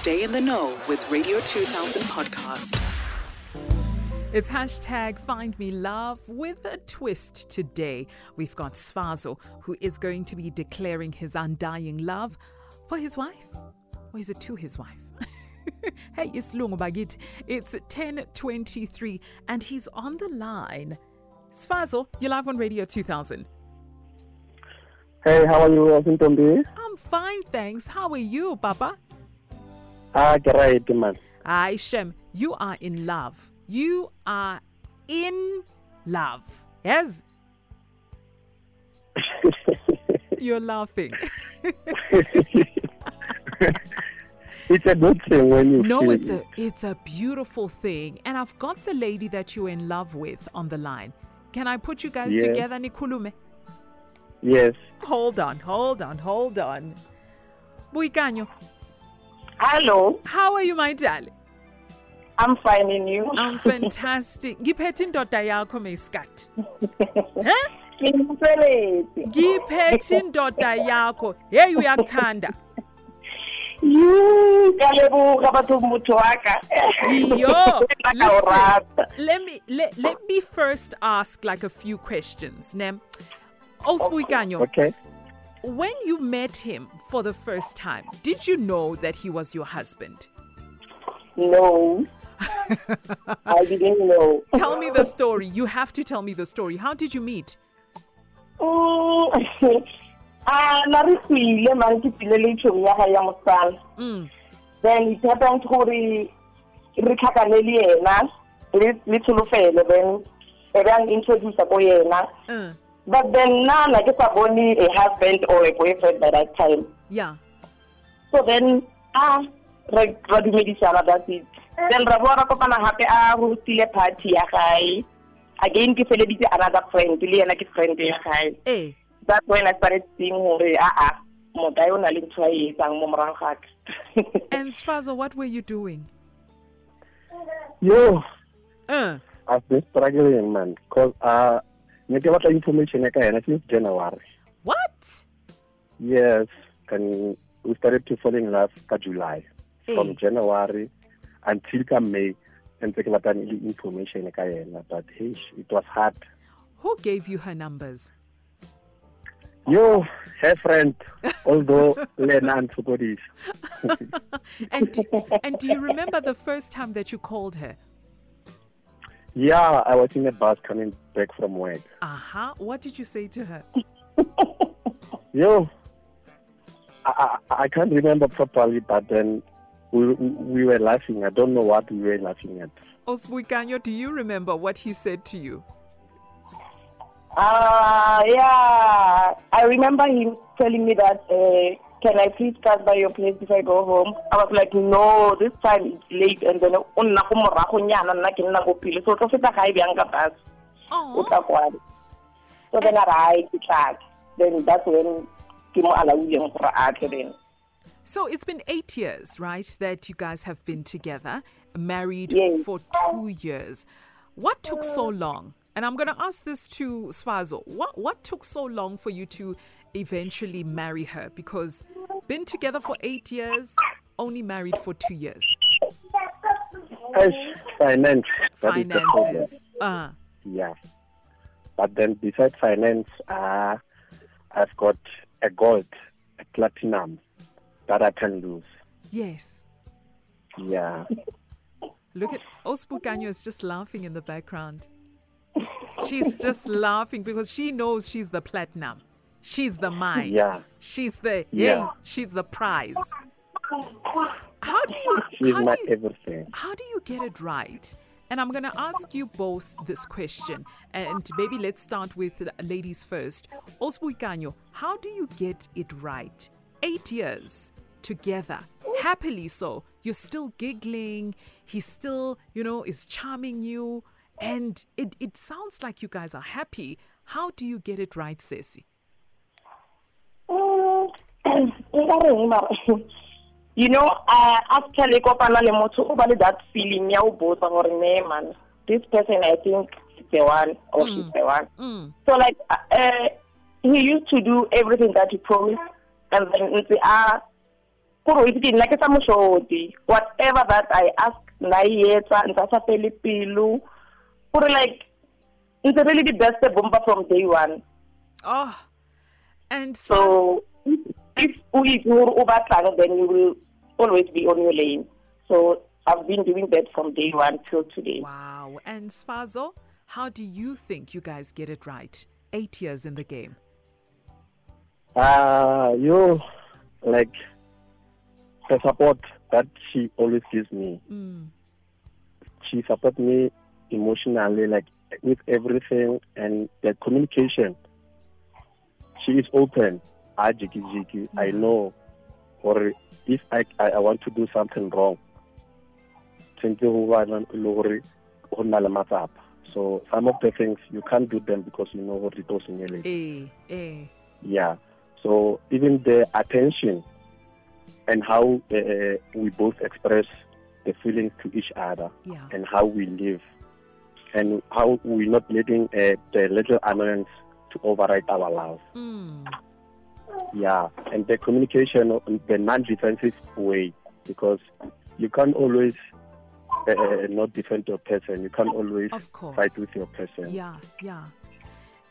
Stay in the know with Radio 2000 podcast. It's hashtag find me love with a twist today. We've got Sfarzo, who is going to be declaring his undying love for his wife. Or is it to his wife? hey, it's Lungu Bagit. It's 1023 and he's on the line. Sfarzo, you're live on Radio 2000. Hey, how are you, Osintombi? I'm fine, thanks. How are you, Papa? Ah, great, man. Hi, Shem. You are in love. You are in love. Yes? You're laughing. it's a good thing when you No, it's a it's a beautiful thing. And I've got the lady that you're in love with on the line. Can I put you guys Yeah. together, Nikulume? Yes. Hold on, hold on, hold on. Boikanyo, Hello, how are you, my darling? I'm finding you. I'm fantastic. Ngiphethe indoda yakho mesikati. Huh? Ngimfelezi. ngiphethe indoda yakho heyi uyakuthanda You kalebuka batho motho wa ka. yo Ka o listen, let me let, let me first ask like a few questions ne Osbuikanyo, Okay. When you met him for the first time did you know that he was your husband No. I didn't know. tell me the story you have to tell me the story how did you meet Mm. Ah, na re tswile mare ke tswile le tšhomi ya gae ya mosala. mm. Then it happened gore re tlhakane le yena le tsholofelo then e be ang introduce ko yena. But then na na ke sa only a husband or a boyfriend by that time. yeah So then, ah, re ra dumedisana that's it. Then ra boa ra kopana hape a hostile party ya gae. Again ke feleditse another friend, le yena ke friend ya gae. eh That's when I started seeing hore ah ah, motho o na le ntho a e etsang mo morago ga ka. and Sfarzo what were you doing Yo, uh, I've been struggling, man. Because uh, ne ke batla information ya ka yena since January. what Yes. And we started to fall in love ka July. From Eh. January until ka May. And ke batla le information ka yena. But hey, it was hard. who gave you her numbers Yo, her friend. Although Lena and Fukodis. and and do you remember the first time that you called her? Yeah, I was in a bus coming back from work. Uh-huh. What did you say to her? Yo, I, I, I can't remember properly, but then we, we were laughing. I don't know what we were laughing at. Osbuikanyo, do you remember what he said to you? Ah, yeah. I remember him telling me that, uh, can I please pass by your place before I go home? I was like, no, this time it's late. And then, o nna ko morago nyana, nna ke nna ko pele. So, o tlo feta gae bjang ka bus. o Oh, tla. So then a re hai ke tla. Then that's when ke mo alauleng gore a tle then. so it's been eight years, right, that you guys have been together, married Yes. for two years. What took so long? And I'm going to ask this to Sfarzo. What what took so long for you to eventually marry her? Because been together for eight years, only married for two years. As finance. Finances. Uh, Yeah. But then besides finance, uh, I've got a gold, a platinum that I can lose. yes. Yeah. Look at Osbukanyo is just laughing in the background. She's just laughing because she knows she's the platinum. She's the mine. Yeah. She's the Yeah. hey, she's the prize. How do you She's how my do you, everything. how do you get it right? And I'm going to ask you both this question. And maybe let's start with the ladies first. Osbuikanyo, how do you get it right? Eight years together, happily so. You're still giggling. He's still, you know, is charming you. And it, it sounds like you guys are happy. How do you get it right, Ceci? Mm, nka reng mara you know uh, after le kopana le motho o ba le that feeling ya o botsa gore ne man this person i think is the one or she's the one. Mm. so like uh, he used to do everything that he promised and then ntse a kore itse ke nna ke sa moshodi whatever that i ask nna e etsa ntse a sa fele pelo. Kore like ntse re le di-best bomba from day one. Oh, and Sfaz, so if o itse gore o batlang then you will always be on your lane so i've been doing that from day one till today wow. And Sfarzo, how do you think you guys get it right? Eight years in the game. Uh, you like the support that she always gives me. Mm. She supports me emotionally, like with everything, and the communication. She is open. I jiki jiki. I know, or if I, I I want to do something wrong, tshwantse go bana le gore go nna le matsapa. So some of the things you can't do them because you know what it was in your Eh, eh. yeah. So even the attention and how uh, we both express the feelings to each other Yeah. and how we live and how we're not letting uh, the little annoyance to override our love. Mm. Yeah. And the communication, in the non-defensive way, because you can't always uh, uh, not defend your person. You can't always fight with your person. Yeah, yeah.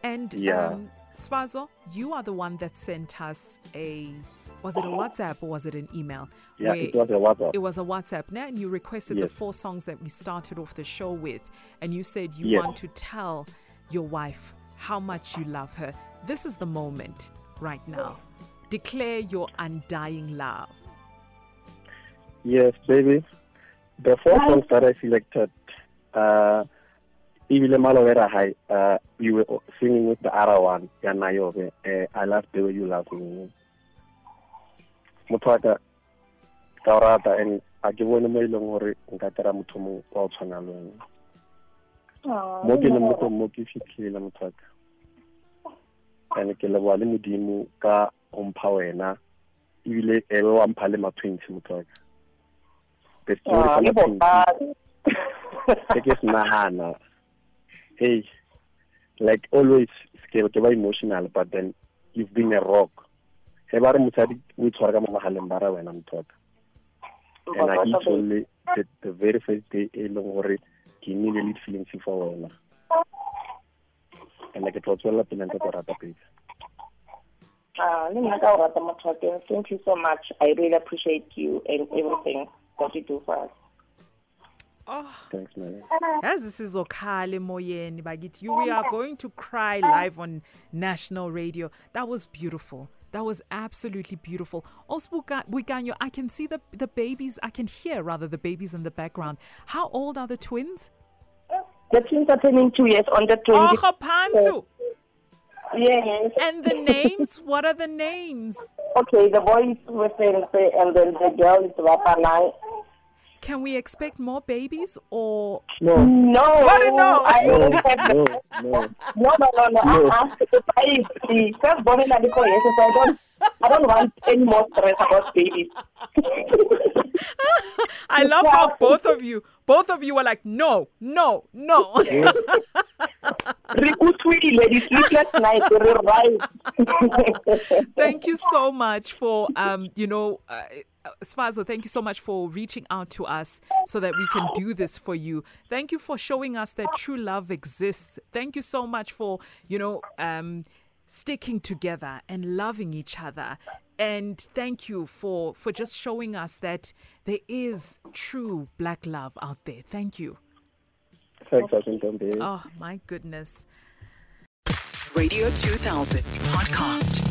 And Yeah. um, Sfarzo, you are the one that sent us a was it a WhatsApp or was it an email? Yeah, it was a WhatsApp. it was a WhatsApp. Now, and you requested the four songs that we started off the show with, and you said you Yes. want to tell your wife how much you love her. This is the moment right now. Declare your undying love. Yes, baby. The four songs that I selected, uh, Ibile Malovera High, uh, you were singing with the other one, ya Nayobe, uh, I love the way you love me. Motho wa ka, ka o and a ke bone mo e leng gore nka kry-a motho mo wa o tshwana le wena mo ke leng mo teng mo ke fitlhile motho wa ka and ke leboa le modimo ka go mpha wena ebile ebe wa mpha le ma-twenty motho the story Ah, ke ma-twenty bopaki. se ke se hey like always ke ke ba emotional but then you've been a rock. Ge ba re mosadi o itshwara ka mo magaleng ba ra wena and I itse only the, the very first day e leng gore ke nnile le feelings for wena. And ke tlo tswelela pele ntse ko rata pele Uh, Thank you so much. I really appreciate you and everything that you do for us. Oh, thanks man. Yazi sizokhala emoyeni bakithi. You we are going to cry live on national radio. That was beautiful. That was absolutely beautiful. Also Buka- Boikanyo, i can see the the babies i can hear rather the babies in the background. How old are the twins? The twins are turning two years on the oh 20. Khapansu. Yes. and the names what are the names Okay, the boy is Wesense and then the girl is Wapanai. can we expect more babies or no No. What? No. I no don't have no the, no no, no, no, no. No. Uh-uh. I, the first born in Adiko, yes, so I don't, I don't want any more stress about babies. i love how both of you both of you were like no no no Re utlwile, the sleepless night, re thank you so much for um you know uh, Sfarzo, thank you so much for reaching out to us so that we can do this for you. Thank you for showing us that true love exists. Thank you so much for, you know, um, sticking together and loving each other. And thank you for for just showing us that there is true black love out there. Thank you. Thanks Asintombe. Oh my goodness. Radio 2000 podcast.